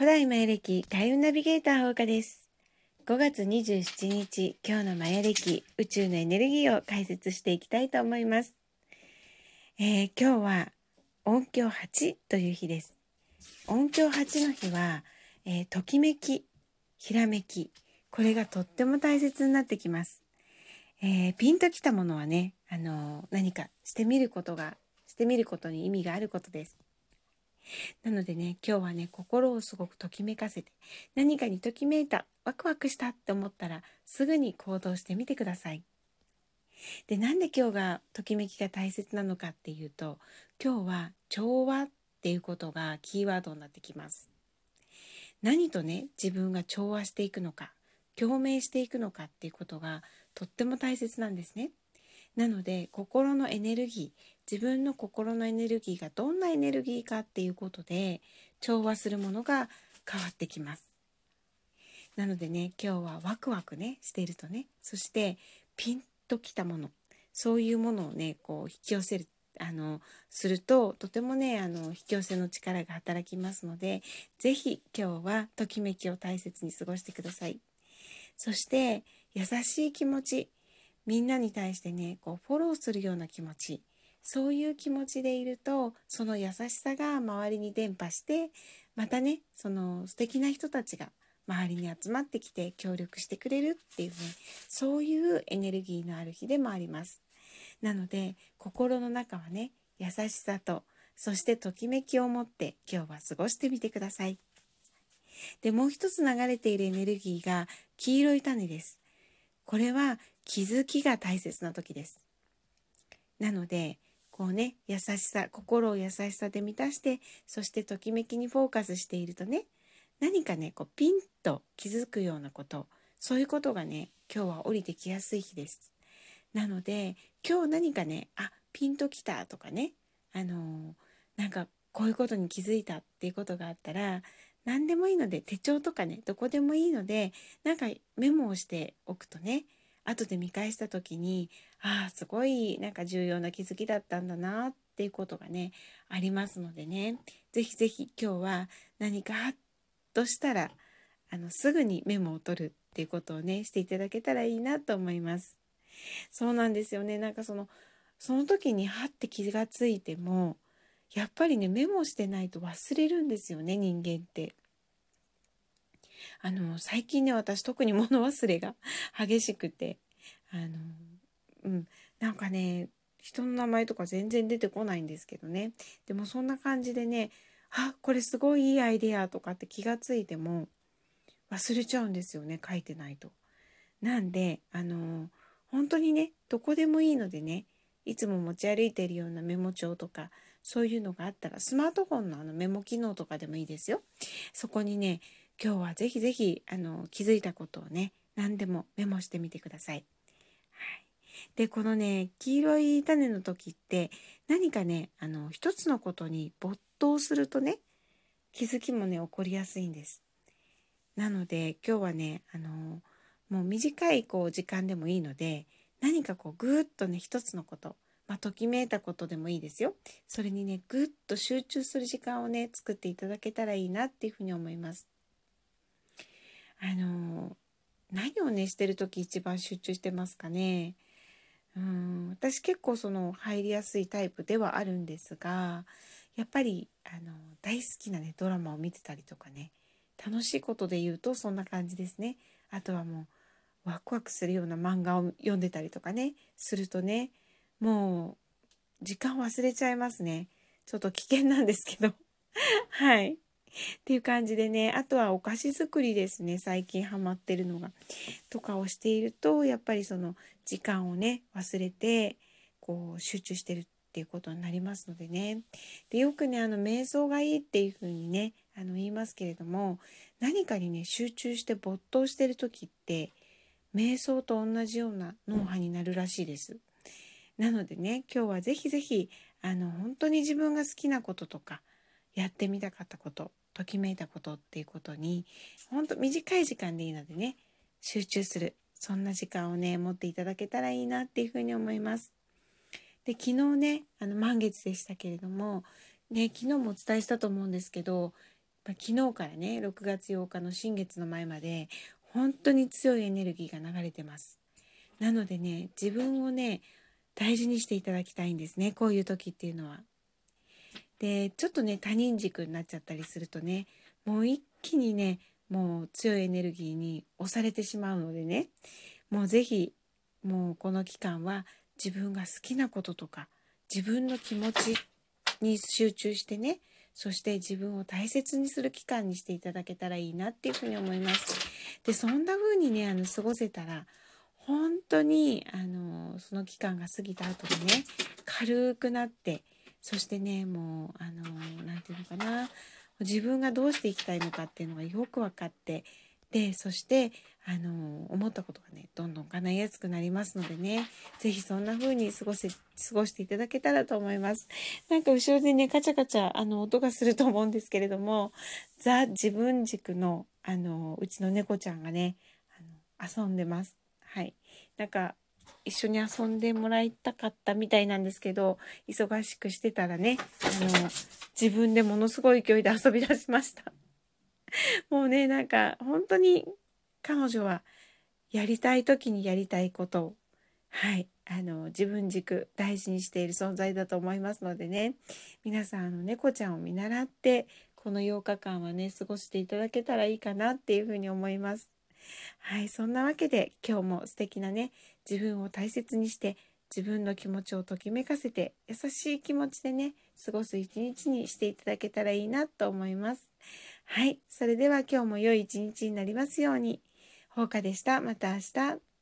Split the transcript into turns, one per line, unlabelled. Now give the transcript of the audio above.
古代マヤ暦開運ナビゲーター放課です。5月27日、今日のマヤ暦宇宙のエネルギーを解説していきたいと思います。えー、今日は音響8という日です。音響8の日は、えー、ときめき、ひらめき、これがとっても大切になってきます。えー、ピンときたものはね、あの何かしてみることが、してみることに意味があることです。なのでね、今日はね、心をすごくときめかせて、何かにときめいた、ワクワクしたって思ったら、すぐに行動してみてください。で、なんで今日がときめきが大切なのかっていうと、今日は調和っていうことがキーワードになってきます。何とね、自分が調和していくのか、共鳴していくのかっていうことがとっても大切なんですね。なので心のエネルギー自分の心のエネルギーがどんなエネルギーかっていうことで調和するものが変わってきます。なのでね今日はワクワクねしているとねそしてピンときたものそういうものをねこう引き寄せるあのするととてもねあの引き寄せの力が働きますので是非今日はときめきを大切に過ごしてください。そして優しい気持ちみんなに対してねこうフォローするような気持ちそういう気持ちでいるとその優しさが周りに伝播してまたねその素敵な人たちが周りに集まってきて協力してくれるっていうねそういうエネルギーのある日でもあります。なので心の中はね優しさとそしてときめきを持って今日は過ごしてみてください。でもう一つ流れているエネルギーが黄色い種です。これは気づきが大切な時です。なのでこうね優しさ心を優しさで満たしてそしてときめきにフォーカスしているとね何かねこうピンと気づくようなことそういうことがね今日は降りてきやすい日です。なので今日何かねあピンときたとかねあのー、なんかこういうことに気づいたっていうことがあったら何でもいいので手帳とかねどこでもいいのでなんかメモをしておくとね後で見返した時にああすごいなんか重要な気づきだったんだなっていうことがねありますのでね是非是非今日は何かハッとしたらあのすぐにメモを取るっていうことをねしていただけたらいいなと思います。そうなんですよねなんかそのその時にハッて気がついてもやっぱりねメモしてないと忘れるんですよね人間って。あの最近ね私特に物忘れが 激しくてあのうんなんかね人の名前とか全然出てこないんですけどねでもそんな感じでねあこれすごいいいアイデアとかって気がついても忘れちゃうんですよね書いてないと。なんであの本当にねどこでもいいのでねいつも持ち歩いてるようなメモ帳とかそういうのがあったらスマートフォンのあのメモ機能とかでもいいですよ。そこにね今日はぜひぜひあの気づいたことをね何でもメモしてみてください。はい、でこのね黄色い種の時って何かねあの一つのことに没頭するとね気づきもね起こりやすいんです。なので今日はねあのもう短いこう時間でもいいので何かこうぐーっとね一つのことまあ、ときめいたことでもいいですよ。それにねぐっと集中する時間をね作っていただけたらいいなっていうふうに思います。あの何をねしてる時一番集中してますかね？うん私結構その入りやすいタイプではあるんですがやっぱりあの大好きなねドラマを見てたりとかね楽しいことで言うとそんな感じですね。あとはもうワクワクするような漫画を読んでたりとかねするとねもう時間忘れちゃいますね。ちょっと危険なんですけど。はい。っていう感じでねあとはお菓子作りですね最近ハマってるのが。とかをしているとやっぱりその時間をね忘れてこう集中してるっていうことになりますのでね。でよくねあの瞑想がいいっていうふうにねあの言いますけれども何かにね集中して没頭してる時って瞑想と同じような脳波になるらしいです。なのでね今日は是非是非あの本当に自分が好きなこととかやってみたかったことときめいたことっていうことにほんと短い時間でいいのでね集中する。そんな時間をね持っていただけたらいいなっていうふうに思います。で昨日ねあの満月でしたけれども、ね、昨日もお伝えしたと思うんですけど、昨日からね6月8日の新月の前まで本当に強いエネルギーが流れてます。なのでね自分をね大事にしていただきたいんですねこういう時っていうのは。でちょっとね他人軸になっちゃったりするとねもう一気にねもう強いエネルギーに押されてしまうのでねもう是非もうこの期間は自分が好きなこととか自分の気持ちに集中してねそして自分を大切にする期間にしていただけたらいいなっていうふうに思います。でそんな風にねあの過ごせたら本当にあのその期間が過ぎた後でね軽くなってそしてねもうあの何て言うのかな。自分がどうしていきたいのかっていうのがよく分かってでそしてあの思ったことがねどんどん叶いやすくなりますのでね。是非そんな風に過ごせ過ごしていただけたらと思います。なんか後ろでねカチャカチャあの音がすると思うんですけれどもザ自分軸のあのうちの猫ちゃんがねあの遊んでます。はい。なんか一緒に遊んでもらいたかったみたいなんですけど忙しくしてたらねあの自分でものすごい勢いで遊び出しました もうねなんか本当に彼女はやりたい時にやりたいことをはいあの自分軸大事にしている存在だと思いますのでね皆さんあの猫ちゃんを見習ってこの8日間はね過ごしていただけたらいいかなっていうふうに思います。はいそんなわけで今日も素敵なね自分を大切にして自分の気持ちをときめかせて優しい気持ちでね過ごす一日にしていただけたらいいなと思います。はい。それでは今日も良い一日になりますように。ほうかでした。また明日。